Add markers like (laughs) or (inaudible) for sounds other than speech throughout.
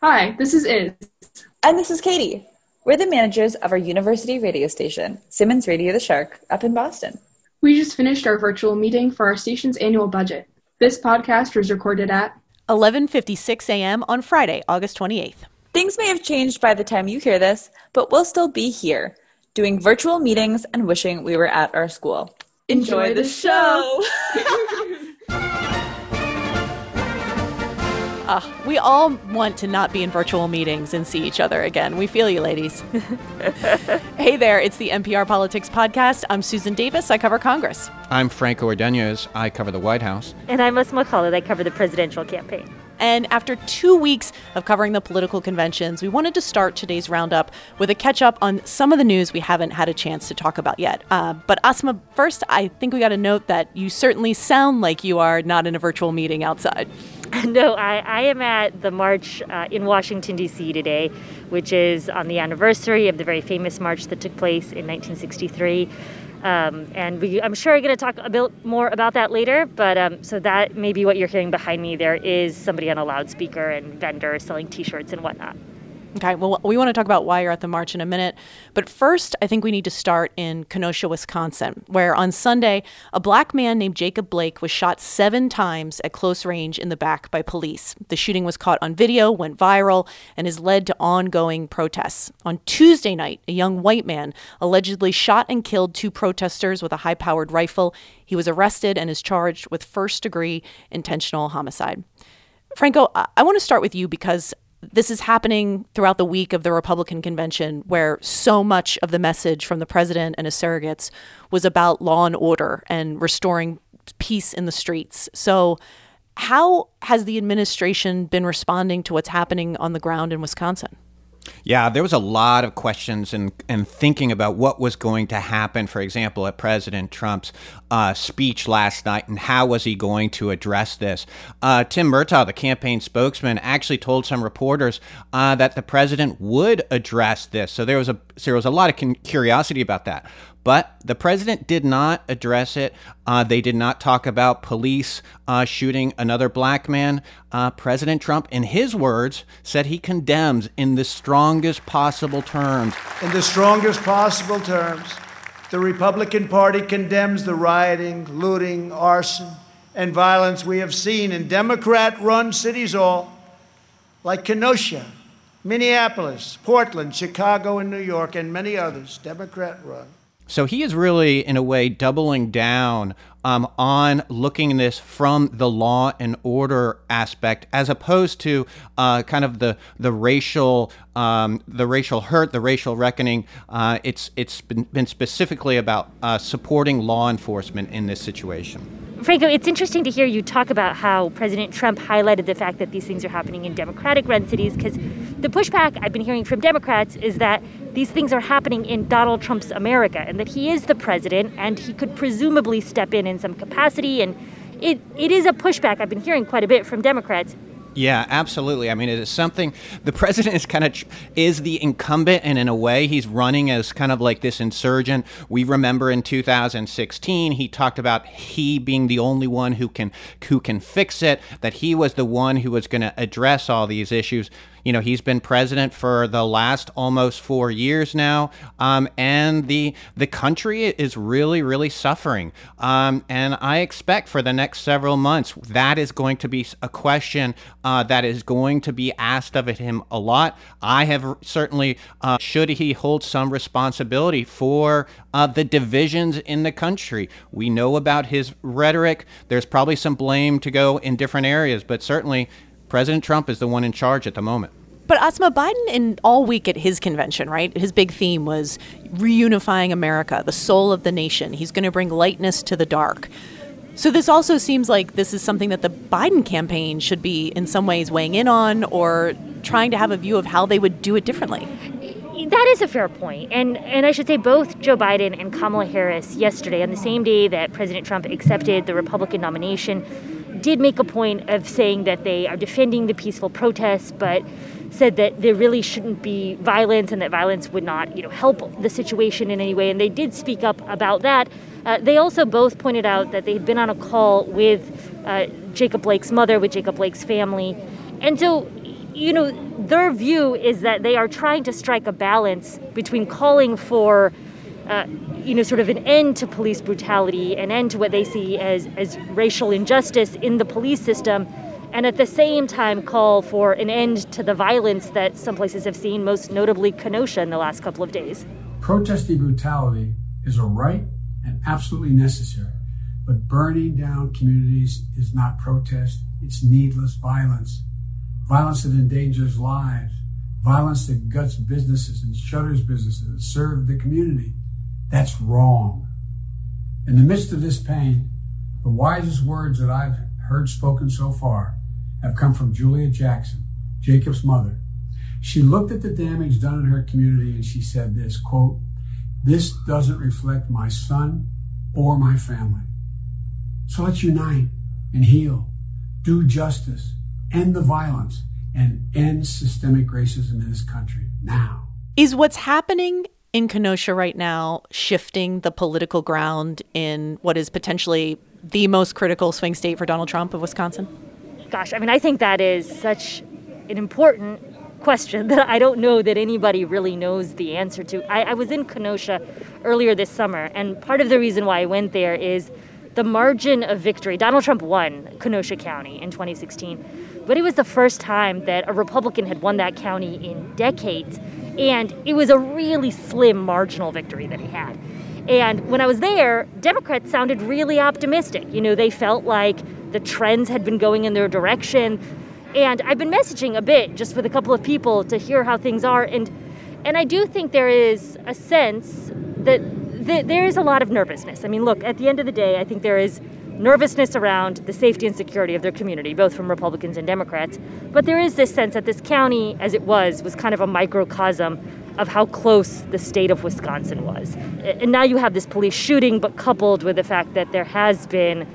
Hi, this is Iz. And this is Katie. We're the managers of our university radio station, Simmons Radio the Shark, up in Boston. We just finished our virtual meeting for our station's annual budget. This podcast was recorded at 11:56 a.m. on Friday, August 28th. Things may have changed by the time you hear this, but we'll still be here, doing virtual meetings and wishing we were at our school. Enjoy the show. (laughs) (laughs) Uh, we all want to not be in virtual meetings and see each other again. We feel you, ladies. (laughs) hey there, it's the NPR Politics Podcast. I'm Susan Davis. I cover Congress. I'm Franco Ordonez. I cover the White House. And I'm Asma Khalid. I cover the presidential campaign. And after two weeks of covering the political conventions, we wanted to start today's roundup with a catch up on some of the news we haven't had a chance to talk about yet. Uh, but Asma, first, I think we got to note that you certainly sound like you are not in a virtual meeting outside. (laughs) No, I, I am at the march uh, in Washington, D.C. today, which is on the anniversary of the very famous march that took place in 1963. Um, and we, I'm sure I'm going to talk a bit more about that later. But um, so that may be what you're hearing behind me. There is somebody on a loudspeaker and vendors selling T-shirts and whatnot. Okay, well, we want to talk about why you're at the march in a minute. But first, I think we need to start in Kenosha, Wisconsin, where on Sunday, a black man named Jacob Blake was shot seven times at close range in the back by police. The shooting was caught on video, went viral, and has led to ongoing protests. On Tuesday night, a young white man allegedly shot and killed two protesters with a high powered rifle. He was arrested and is charged with first degree intentional homicide. Franco, I want to start with you because this is happening throughout the week of the Republican convention, where so much of the message from the president and his surrogates was about law and order and restoring peace in the streets. So, how has the administration been responding to what's happening on the ground in Wisconsin? Yeah, there was a lot of questions and, and thinking about what was going to happen, for example, at President Trump's uh, speech last night and how was he going to address this. Uh, Tim Murtaugh, the campaign spokesman, actually told some reporters uh, that the president would address this. So there was a there was a lot of curiosity about that. But the president did not address it. Uh, they did not talk about police uh, shooting another black man. Uh, President Trump, in his words, said he condemns in the strongest possible terms. In the strongest possible terms, the Republican Party condemns the rioting, looting, arson, and violence we have seen in Democrat run cities all like Kenosha, Minneapolis, Portland, Chicago, and New York, and many others, Democrat run. So he is really, in a way, doubling down um, on looking this from the law and order aspect, as opposed to uh, kind of the the racial um, the racial hurt, the racial reckoning. Uh, it's it's been, been specifically about uh, supporting law enforcement in this situation. Franco, it's interesting to hear you talk about how President Trump highlighted the fact that these things are happening in Democratic run cities because the pushback I've been hearing from Democrats is that these things are happening in Donald Trump's America and that he is the president and he could presumably step in in some capacity. And it, it is a pushback I've been hearing quite a bit from Democrats. Yeah, absolutely. I mean, it is something the president is kind of is the incumbent, and in a way, he's running as kind of like this insurgent. We remember in 2016, he talked about he being the only one who can who can fix it. That he was the one who was going to address all these issues you know, he's been president for the last almost four years now, um, and the the country is really, really suffering. Um, and I expect for the next several months that is going to be a question uh, that is going to be asked of him a lot. I have certainly, uh, should he hold some responsibility for uh, the divisions in the country? We know about his rhetoric. There's probably some blame to go in different areas, but certainly President Trump is the one in charge at the moment. But Asma Biden, in all week at his convention, right? His big theme was reunifying America, the soul of the nation. He's going to bring lightness to the dark. So this also seems like this is something that the Biden campaign should be in some ways weighing in on or trying to have a view of how they would do it differently. That is a fair point. And and I should say both Joe Biden and Kamala Harris yesterday on the same day that President Trump accepted the Republican nomination did make a point of saying that they are defending the peaceful protests but said that there really shouldn't be violence and that violence would not, you know, help the situation in any way. And they did speak up about that. Uh, they also both pointed out that they had been on a call with uh, Jacob Blake's mother, with Jacob Blake's family. And so you know, their view is that they are trying to strike a balance between calling for, uh, you know, sort of an end to police brutality, an end to what they see as, as racial injustice in the police system, and at the same time call for an end to the violence that some places have seen, most notably Kenosha in the last couple of days. Protesting brutality is a right and absolutely necessary, but burning down communities is not protest, it's needless violence violence that endangers lives, violence that guts businesses and shutters businesses that serve the community. That's wrong. In the midst of this pain, the wisest words that I've heard spoken so far have come from Julia Jackson, Jacob's mother. She looked at the damage done in her community and she said this quote, This doesn't reflect my son or my family. So let's unite and heal, do justice, end the violence, and end systemic racism in this country now. Is what's happening in Kenosha right now shifting the political ground in what is potentially the most critical swing state for Donald Trump of Wisconsin? Gosh, I mean, I think that is such an important question (laughs) that I don't know that anybody really knows the answer to. I, I was in Kenosha earlier this summer, and part of the reason why I went there is the margin of victory. Donald Trump won Kenosha County in 2016 but it was the first time that a Republican had won that county in decades. And it was a really slim marginal victory that he had. And when I was there, Democrats sounded really optimistic. You know, they felt like the trends had been going in their direction. And I've been messaging a bit just with a couple of people to hear how things are. And and I do think there is a sense that, that there is a lot of nervousness. I mean, look, at the end of the day, I think there is nervousness around the safety and security of their community, both from Republicans and Democrats. But there is this sense that this county, as it was, was kind of a microcosm of how close the state of Wisconsin was. And now you have this police shooting, but coupled with the fact that there has been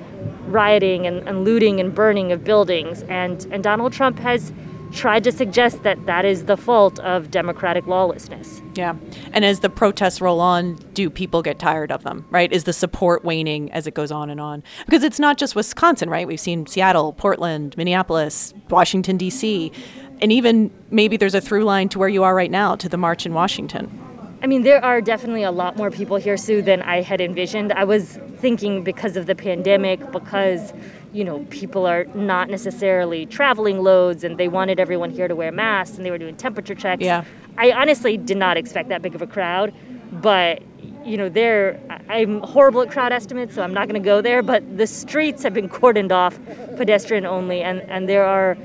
rioting and, and looting and burning of buildings. And, and Donald Trump has tried to suggest that that is the fault of democratic lawlessness. Yeah. And as the protests roll on, do people get tired of them, right? Is the support waning as it goes on and on? Because it's not just Wisconsin, right? We've seen Seattle, Portland, Minneapolis, Washington, D.C., and even maybe there's a through line to where you are right now to the march in Washington. I mean, there are definitely a lot more people here, Sue, than I had envisioned. I was thinking because of the pandemic, because you know, people are not necessarily traveling loads and they wanted everyone here to wear masks and they were doing temperature checks. Yeah. I honestly did not expect that big of a crowd, but you know, there I'm horrible at crowd estimates, so I'm not going to go there, but the streets have been cordoned off pedestrian only and and there are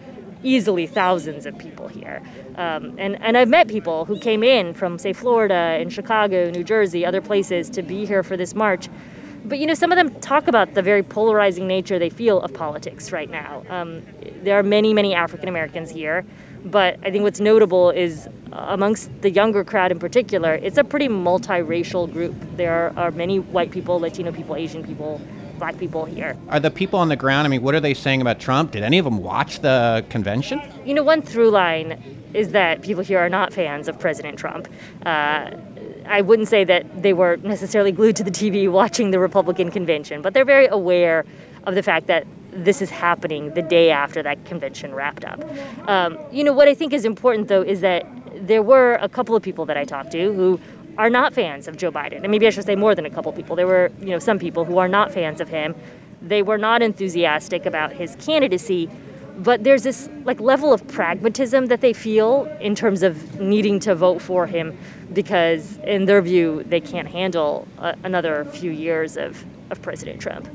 easily thousands of people here. Um, and, and I've met people who came in from, say, Florida and Chicago, New Jersey, other places to be here for this march but you know, some of them talk about the very polarizing nature they feel of politics right now. Um, there are many, many African Americans here, but I think what's notable is uh, amongst the younger crowd in particular, it's a pretty multiracial group. There are, are many white people, Latino people, Asian people, black people here. Are the people on the ground, I mean, what are they saying about Trump? Did any of them watch the convention? You know, one through line is that people here are not fans of President Trump. Uh, I wouldn't say that they were necessarily glued to the TV watching the Republican convention, but they're very aware of the fact that this is happening the day after that convention wrapped up. Um, you know, what I think is important, though, is that there were a couple of people that I talked to who are not fans of Joe Biden. And maybe I should say more than a couple people. There were, you know, some people who are not fans of him. They were not enthusiastic about his candidacy but there's this like level of pragmatism that they feel in terms of needing to vote for him because in their view they can't handle a, another few years of, of president trump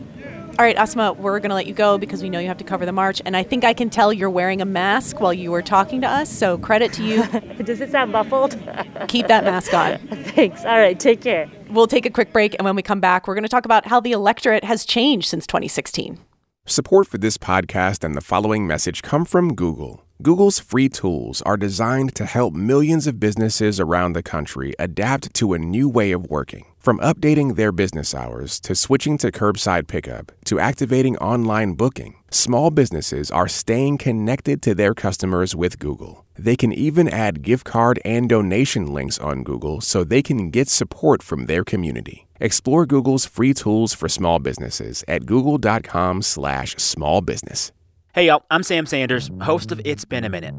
all right asma we're going to let you go because we know you have to cover the march and i think i can tell you're wearing a mask while you were talking to us so credit to you. (laughs) Does it sound muffled? (laughs) Keep that mask on. (laughs) Thanks. All right take care. We'll take a quick break and when we come back we're going to talk about how the electorate has changed since 2016 Support for this podcast and the following message come from Google. Google's free tools are designed to help millions of businesses around the country adapt to a new way of working. From updating their business hours to switching to curbside pickup to activating online booking, small businesses are staying connected to their customers with Google. They can even add gift card and donation links on Google so they can get support from their community. Explore Google's free tools for small businesses at google.com/slash small business. Hey y'all, I'm Sam Sanders, host of It's Been a Minute.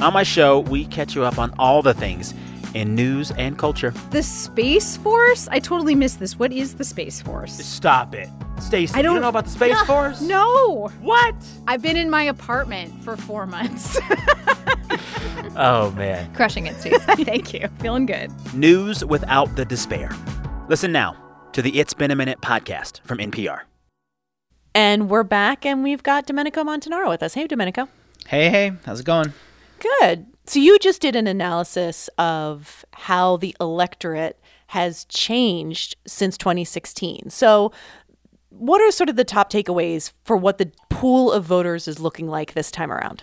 On my show, we catch you up on all the things in news and culture. The Space Force? I totally missed this. What is the Space Force? Stop it. Stacey, I don't- don't know about the Space No, Force? No. What? I've been in my apartment for four months. (laughs) Oh, man. Crushing it, Stacey. (laughs) Thank you. Feeling good. News without the despair. Listen now to the It's Been a Minute podcast from NPR. And we're back, and we've got Domenico Montanaro with us. Hey, Domenico. Hey, hey, how's it going? Good. So you just did an analysis of how the electorate has changed since 2016. So what are sort of the top takeaways for what the pool of voters is looking like this time around?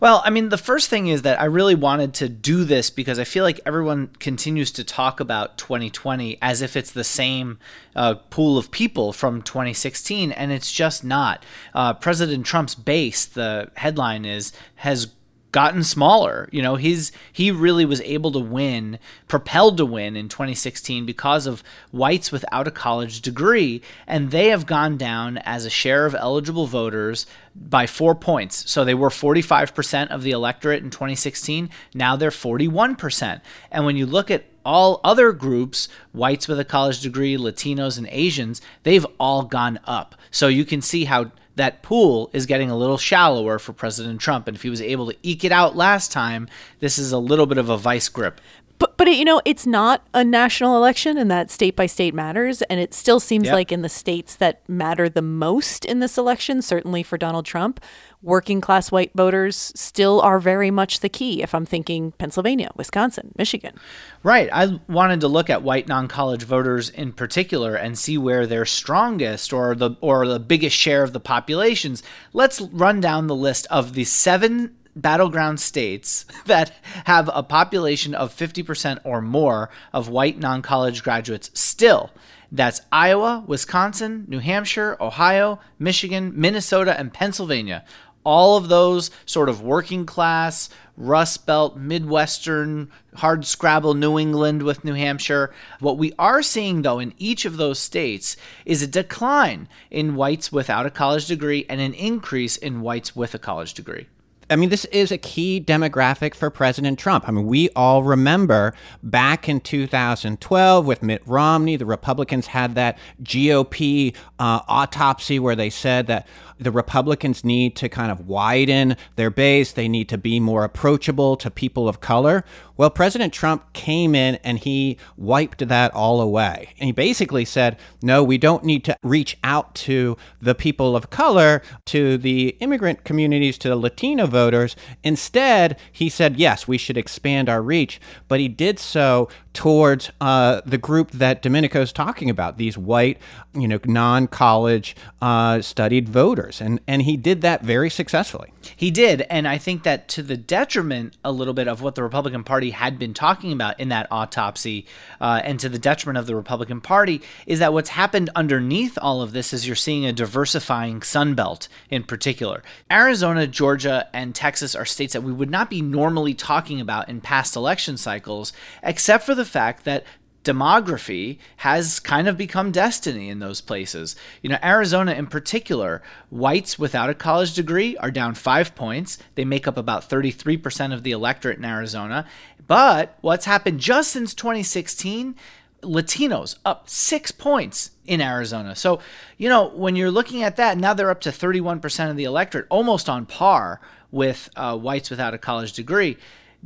Well, I mean, the first thing is that I really wanted to do this because I feel like everyone continues to talk about 2020 as if it's the same uh, pool of people from 2016, and it's just not. Uh, President Trump's base, the headline is, has gotten smaller. You know, he's he really was able to win, propelled to win in 2016 because of whites without a college degree, and they have gone down as a share of eligible voters by 4 points. So they were 45% of the electorate in 2016, now they're 41%. And when you look at all other groups, whites with a college degree, Latinos and Asians, they've all gone up. So you can see how that pool is getting a little shallower for President Trump. And if he was able to eke it out last time, this is a little bit of a vice grip. But but it, you know, it's not a national election and that state by state matters and it still seems Yep. like in the states that matter the most in this election, certainly for Donald Trump, working class white voters still are very much the key if I'm thinking Pennsylvania, Wisconsin, Michigan. Right. I wanted to look at white non-college voters in particular and see where they're strongest or the or the biggest share of the populations. Let's run down the list of the seven battleground states (laughs) that have a population of 50% or more of white non-college graduates still. That's Iowa, Wisconsin, New Hampshire, Ohio, Michigan, Minnesota, and Pennsylvania. All of those sort of working class, Rust Belt, Midwestern, hard scrabble New England with New Hampshire. What we are seeing, though, in each of those states is a decline in whites without a college degree and an increase in whites with a college degree. I mean, this is a key demographic for President Trump. I mean, we all remember back in 2012 with Mitt Romney, the Republicans had that GOP uh, autopsy where they said that the Republicans need to kind of widen their base, they need to be more approachable to people of color. Well, President Trump came in and he wiped that all away. And he basically said, no, we don't need to reach out to the people of color, to the immigrant communities, to the Latino voters. Instead, he said, yes, we should expand our reach. But he did so towards uh, the group that Domenico's talking about, these white, you know, non-college uh, studied voters. And, and he did that very successfully. He did, and I think that to the detriment a little bit of what the Republican Party had been talking about in that autopsy, uh, and to the detriment of the Republican Party, is that what's happened underneath all of this is you're seeing a diversifying Sun Belt in particular. Arizona, Georgia, and Texas are states that we would not be normally talking about in past election cycles, except for the fact that demography has kind of become destiny in those places. You know, Arizona in particular, whites without a college degree are down five points. They make up about 33% of the electorate in Arizona. But what's happened just since 2016? Latinos up six points in Arizona. So, you know, when you're looking at that, now they're up to 31% of the electorate, almost on par with uh, whites without a college degree.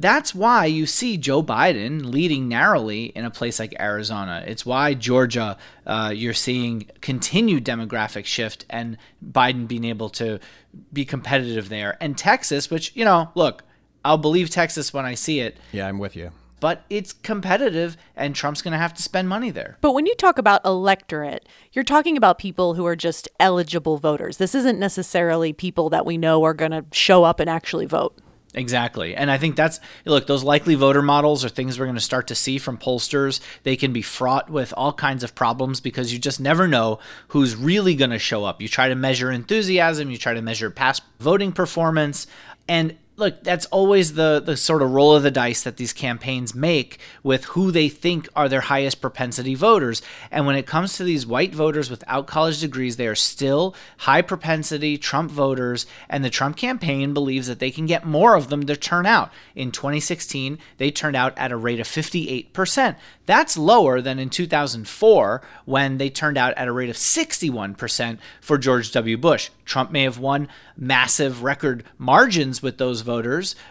That's why you see Joe Biden leading narrowly in a place like Arizona. It's why Georgia, uh, you're seeing continued demographic shift and Biden being able to be competitive there. And Texas, which, you know, look, I'll believe Texas when I see it, Yeah, I'm with you. but it's competitive and Trump's going to have to spend money there. But when you talk about electorate, you're talking about people who are just eligible voters. This isn't necessarily people that we know are going to show up and actually vote. Exactly. And I think that's look, those likely voter models are things we're going to start to see from pollsters. They can be fraught with all kinds of problems because you just never know who's really going to show up. You try to measure enthusiasm, you try to measure past voting performance, and look, that's always the the sort of roll of the dice that these campaigns make with who they think are their highest propensity voters. And when it comes to these white voters without college degrees, they are still high propensity Trump voters, and the Trump campaign believes that they can get more of them to turn out. In 2016, they turned out at a rate of 58%. That's lower than in 2004 when they turned out at a rate of 61% for George W. Bush. Trump may have won massive record margins with those voters,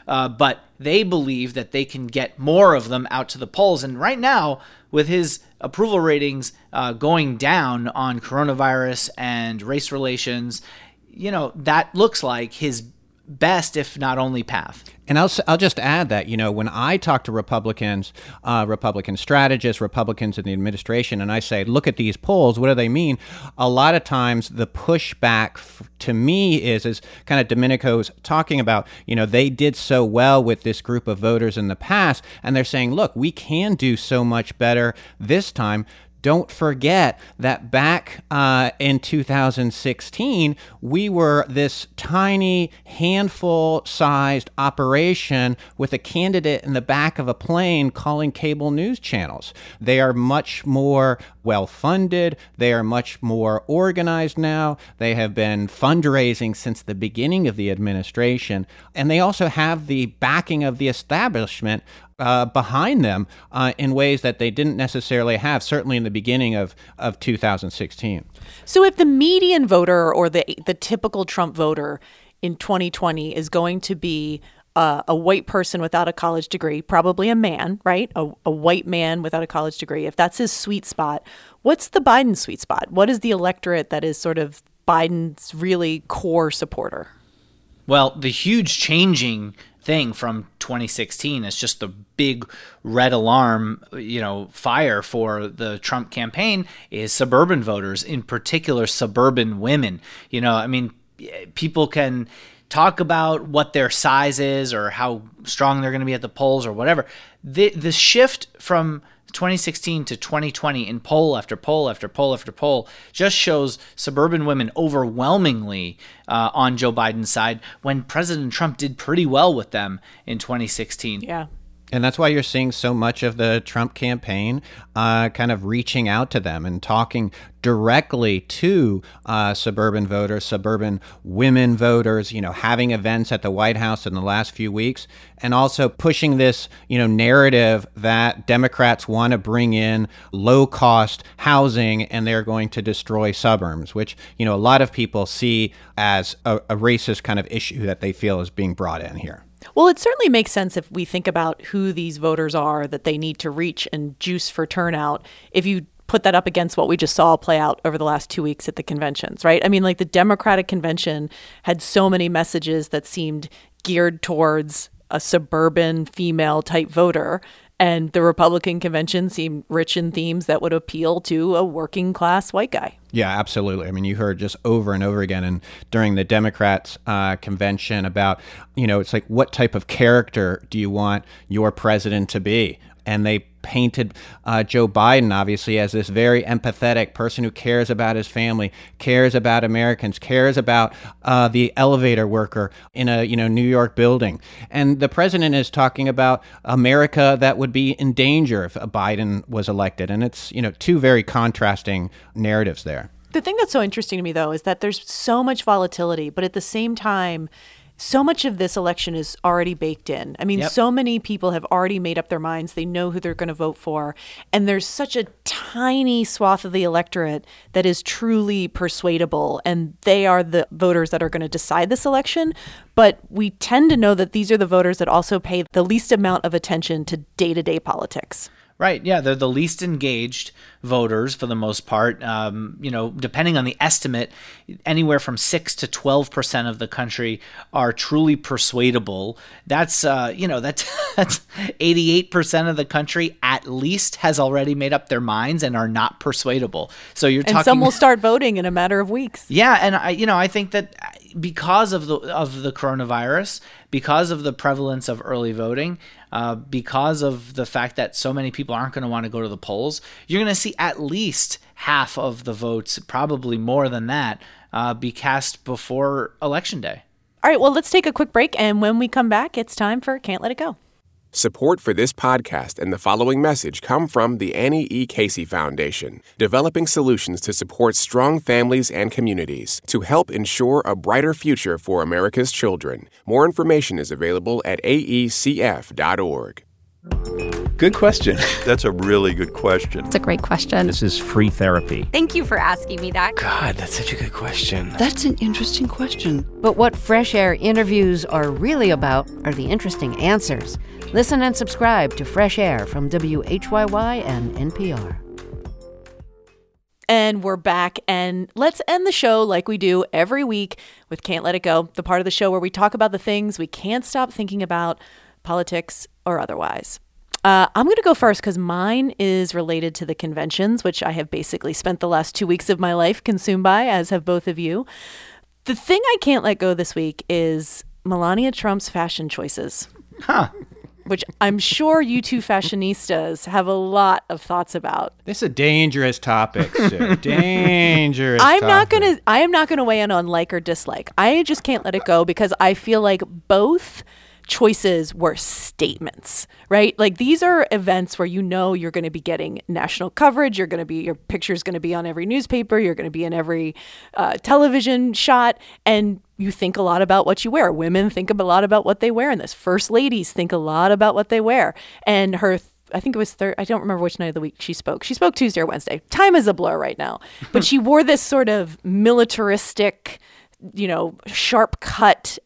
uh, but they believe that they can get more of them out to the polls. And right now, with his approval ratings uh, going down on coronavirus and race relations, you know, that looks like his best, if not only, path. And I'll, I'll just add that, you know, when I talk to Republicans, uh, Republican strategists, Republicans in the administration, and I say, look at these polls, what do they mean? A lot of times the pushback f- to me is, is kind of Domenico's talking about, you know, they did so well with this group of voters in the past, and they're saying, look, we can do so much better this time don't forget that back uh, in 2016, we were this tiny handful sized operation with a candidate in the back of a plane calling cable news channels. They are much more well funded, they are much more organized now. They have been fundraising since the beginning of the administration, and they also have the backing of the establishment uh, behind them uh, in ways that they didn't necessarily have, certainly in the beginning of, of 2016. So, if the median voter or the the typical Trump voter in 2020 is going to be uh, a white person without a college degree, probably a man, right? A, a white man without a college degree. If that's his sweet spot, what's the Biden sweet spot? What is the electorate that is sort of Biden's really core supporter? Well, the huge changing thing from 2016 is just the big red alarm, you know, fire for the Trump campaign is suburban voters, in particular suburban women. You know, I mean, people can talk about what their size is or how strong they're going to be at the polls or whatever. The the shift from 2016 to 2020 in poll after poll after poll after poll just shows suburban women overwhelmingly uh, on Joe Biden's side when President Trump did pretty well with them in 2016. Yeah. And that's why you're seeing so much of the Trump campaign uh, kind of reaching out to them and talking directly to uh, suburban voters, suburban women voters, you know, having events at the White House in the last few weeks, and also pushing this, you know, narrative that Democrats want to bring in low cost housing and they're going to destroy suburbs, which, you know, a lot of people see as a, a racist kind of issue that they feel is being brought in here. Well, it certainly makes sense if we think about who these voters are that they need to reach and juice for turnout. If you put that up against what we just saw play out over the last two weeks at the conventions, right? I mean, like the Democratic convention had so many messages that seemed geared towards a suburban female type voter. And the Republican convention seemed rich in themes that would appeal to a working class white guy. Yeah, absolutely. I mean, you heard just over and over again, and during the Democrats' uh, convention about, you know, it's like, what type of character do you want your president to be? And they painted uh, Joe Biden, obviously, as this very empathetic person who cares about his family, cares about Americans, cares about uh, the elevator worker in a you know New York building. And the president is talking about America that would be in danger if Biden was elected. And it's you know two very contrasting narratives there. The thing that's so interesting to me, though, is that there's so much volatility, but at the same time, so much of this election is already baked in. I mean, yep. so many people have already made up their minds. They know who they're going to vote for. And there's such a tiny swath of the electorate that is truly persuadable. And they are the voters that are going to decide this election. But we tend to know that these are the voters that also pay the least amount of attention to day to day politics. Right. Yeah, they're the least engaged voters for the most part. Um, you know, depending on the estimate, anywhere from six to twelve percent of the country are truly persuadable. That's uh, you know that's (laughs) that's eighty eight percent of the country at least has already made up their minds and are not persuadable. So you're and talking. some will (laughs) start voting in a matter of weeks. Yeah, and I you know I think that because of the of the coronavirus, because of the prevalence of early voting, uh, because of the fact that so many people aren't going to want to go to the polls, you're going to see at least half of the votes, probably more than that, uh, be cast before election day. All right, well, let's take a quick break. And when we come back, it's time for Can't Let It Go. Support for this podcast and the following message come from the Annie E. Casey Foundation, developing solutions to support strong families and communities to help ensure a brighter future for America's children. More information is available at aecf.org. Good question. (laughs) That's a really good question. It's a great question. This is free therapy. Thank you for asking me that. God, that's such a good question. That's an interesting question. But what Fresh Air interviews are really about are the interesting answers. Listen and subscribe to Fresh Air from WHYY and NPR. And we're back, and let's end the show like we do every week with Can't Let It Go, the part of the show where we talk about the things we can't stop thinking about, politics or otherwise. Uh, I'm going to go first because mine is related to the conventions, which I have basically spent the last two weeks of my life consumed by, as have both of you. The thing I can't let go this week is Melania Trump's fashion choices. Huh. Which I'm sure you two fashionistas have a lot of thoughts about. This is a dangerous topic, Sue. (laughs) dangerous. I'm not gonna. I am not gonna weigh in on like or dislike. I just can't let it go because I feel like both choices were statements, right? Like these are events where you know you're going to be getting national coverage. You're going to be your picture's going to be on every newspaper. You're going to be in every uh, television shot, and you think a lot about what you wear. Women think a lot about what they wear in this. First ladies think a lot about what they wear, and her. I think it was third. I don't remember which night of the week she spoke. She spoke Tuesday or Wednesday. Time is a blur right now. (laughs) But she wore this sort of militaristic, you know, sharp cut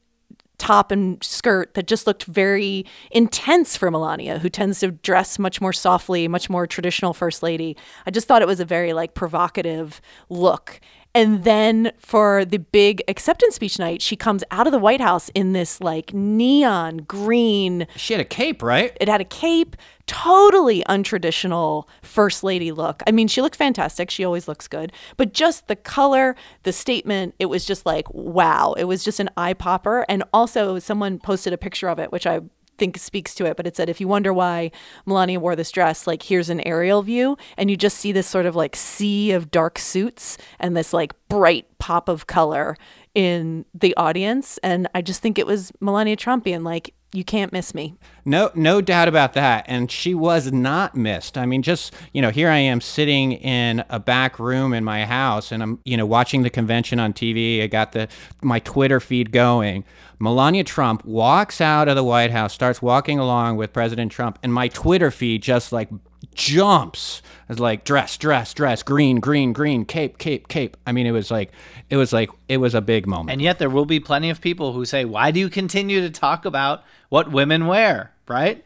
top and skirt that just looked very intense for Melania, who tends to dress much more softly, much more traditional first lady. I just thought it was a very like provocative look. And then for the big acceptance speech night, she comes out of the White House in this like neon green. She had a cape, right? It had a cape, totally untraditional first lady look. I mean, she looked fantastic. She always looks good. But just the color, the statement, it was just like, wow. It was just an eye popper. And also, someone posted a picture of it, which I think speaks to it, but it said if you wonder why Melania wore this dress, like here's an aerial view, and you just see this sort of like sea of dark suits and this like bright pop of color in the audience. And I just think it was Melania Trumpian, like, you can't miss me. No, no doubt about that. And she was not missed. I mean, just, you know, here I am sitting in a back room in my house and I'm, you know, watching the convention on TV. I got the my Twitter feed going. Melania Trump walks out of the White House, starts walking along with President Trump, and my Twitter feed just like jumps. It's like dress, dress, dress, green, green, green, cape, cape, cape. I mean, it was like, it was like, it was a big moment. And yet there will be plenty of people who say, why do you continue to talk about what women wear, right?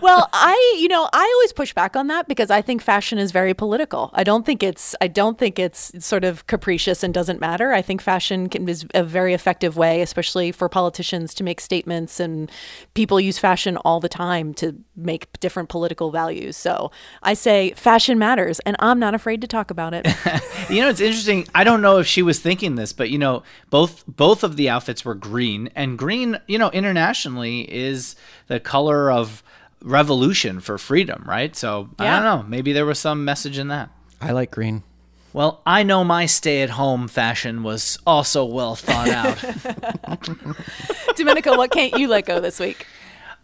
Well, I, you know, I always push back on that because I think fashion is very political. I don't think it's, I don't think it's sort of capricious and doesn't matter. I think fashion can, is a very effective way, especially for politicians to make statements, and people use fashion all the time to make different political values. So I say fashion matters, and I'm not afraid to talk about it. (laughs) you know, it's interesting. I don't know if she was thinking this, but you know, both both of the outfits were green, and green, you know, internationally is the color of revolution for freedom, right? So yeah. I don't know. Maybe there was some message in that. I like green. Well, I know my stay at home fashion was also well thought out. (laughs) Domenico, what can't you let go this week?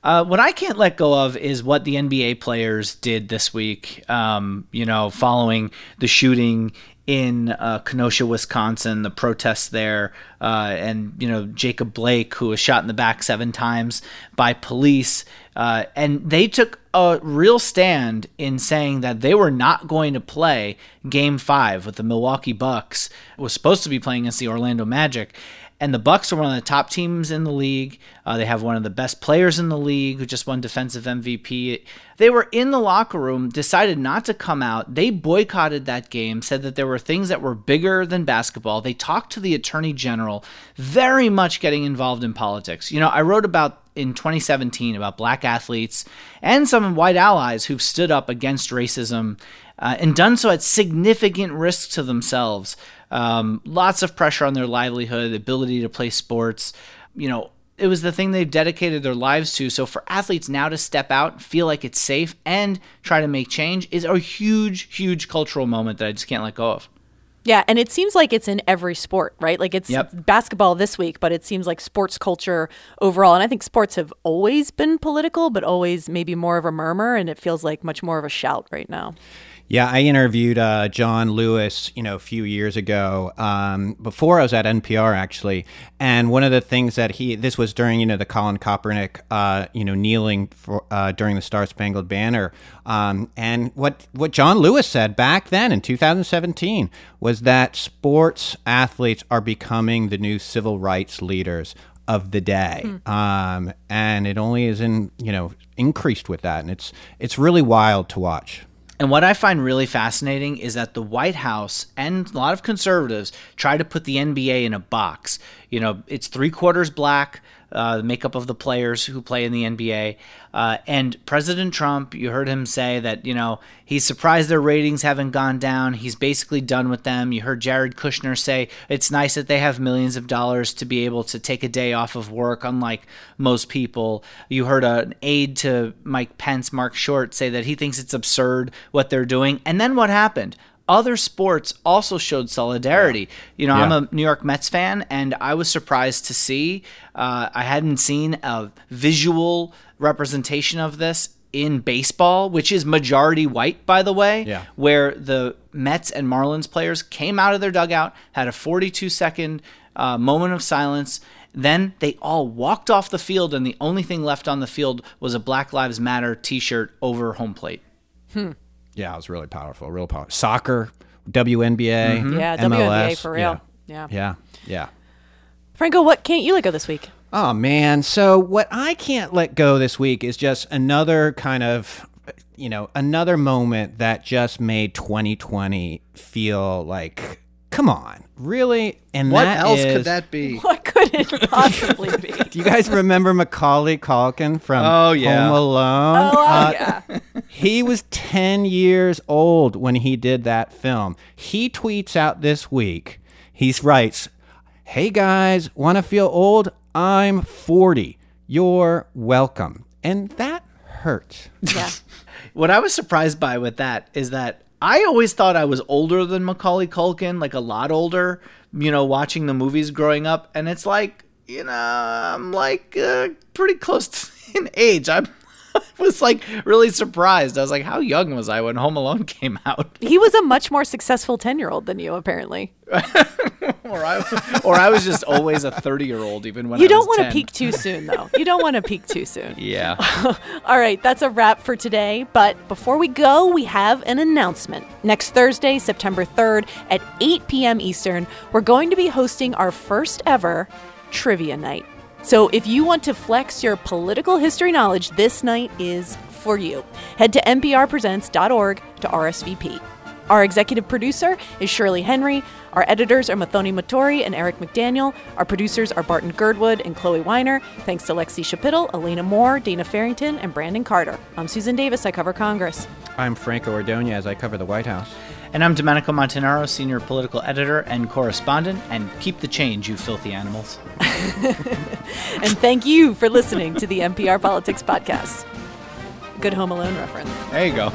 Uh, what I can't let go of is what the NBA players did this week. Um, you know, following the shooting in uh, Kenosha, Wisconsin, the protests there, uh, and you know Jacob Blake, who was shot in the back seven times by police, uh, and they took a real stand in saying that they were not going to play Game Five with the Milwaukee Bucks. It was supposed to be playing against the Orlando Magic, and the Bucks are one of the top teams in the league. Uh, they have one of the best players in the league who just won defensive MVP. They were in the locker room, decided not to come out. They boycotted that game, said that there were things that were bigger than basketball. They talked to the attorney general, very much getting involved in politics. You know, I wrote about in 2017 about black athletes and some white allies who've stood up against racism uh, and done so at significant risk to themselves. Um, lots of pressure on their livelihood, ability to play sports. You know, it was the thing they've dedicated their lives to. So for athletes now to step out, feel like it's safe, and try to make change is a huge, huge cultural moment that I just can't let go of. Yeah, and it seems like it's in every sport, right? Like it's Yep. basketball this week, but it seems like sports culture overall. And I think sports have always been political, but always maybe more of a murmur, and it feels like much more of a shout right now. Yeah, I interviewed uh, John Lewis, you know, a few years ago, um, before I was at NPR actually, and one of the things that he this was during you know the Colin Kaepernick, uh, you know, kneeling for uh, during the Star Spangled Banner, um, and what what John Lewis said back then in 2017 was that sports athletes are becoming the new civil rights leaders of the day, um, and it only is in you know increased with that, and it's it's really wild to watch. And what I find really fascinating is that the White House and a lot of conservatives try to put the NBA in a box. You know, it's three quarters black, uh, the makeup of the players who play in the NBA. Uh, and President Trump, you heard him say that, you know, he's surprised their ratings haven't gone down. He's basically done with them. You heard Jared Kushner say it's nice that they have millions of dollars to be able to take a day off of work, unlike most people. You heard an aide to Mike Pence, Mark Short, say that he thinks it's absurd what they're doing. And then what happened? Other sports also showed solidarity. You know, I'm a New York Mets fan, and I was surprised to see. Uh, I hadn't seen a visual representation of this in baseball, which is majority white, by the way. Yeah. Where the Mets and Marlins players came out of their dugout, had a 42 second uh, moment of silence. Then they all walked off the field, and the only thing left on the field was a Black Lives Matter t shirt over home plate. Yeah, it was really powerful, real powerful. Soccer, WNBA, Mm-hmm. Yeah, MLS, WNBA for real. Yeah. Yeah. yeah, yeah. Franco, what can't you let go this week? Oh man, so what I can't let go this week is just another kind of you know, another moment that just made 2020 feel like come on, really? And What that else could that be? (laughs) What could it possibly be? (laughs) Do you guys remember Macaulay Culkin from Oh, yeah. Home Alone? Oh, Uh, yeah. He was 10 years old when he did that film. He tweets out this week, he writes, Hey guys, want to feel old? I'm 40. You're welcome. And that hurts. Yeah. (laughs) What I was surprised by with that is that I always thought I was older than Macaulay Culkin, like a lot older, you know, watching the movies growing up. And it's like, you know, I'm like uh, pretty close to (laughs) in age. I'm, I (laughs) was like really surprised. I was like, how young was I when Home Alone (laughs) came out? He was a much more successful 10 year old than you, apparently. (laughs) or, I, or I was just always a 30 year old, even when you I don't want to peak too soon, though. You don't want to peak too soon. Yeah. All right, that's a wrap for today. But before we go, we have an announcement. Next Thursday, September 3rd at 8 p.m. Eastern, we're going to be hosting our first ever trivia night. So if you want to flex your political history knowledge, this night is for you. Head to nprpresents.org to RSVP. Our executive producer is Shirley Henry. Our editors are Muthoni Muturi and Eric McDaniel. Our producers are Barton Girdwood and Chloee Weiner. Thanks to Lexie Schapitl, Elena Moore, Dana Farrington, and Brandon Carter. I'm Susan Davis. I cover Congress. I'm Franco Ordonez. I cover the White House. And I'm Domenico Montanaro, senior political editor and correspondent. And keep the change, you filthy animals. (laughs) And thank you for listening to the NPR Politics Podcast. Good Home Alone reference. There you go.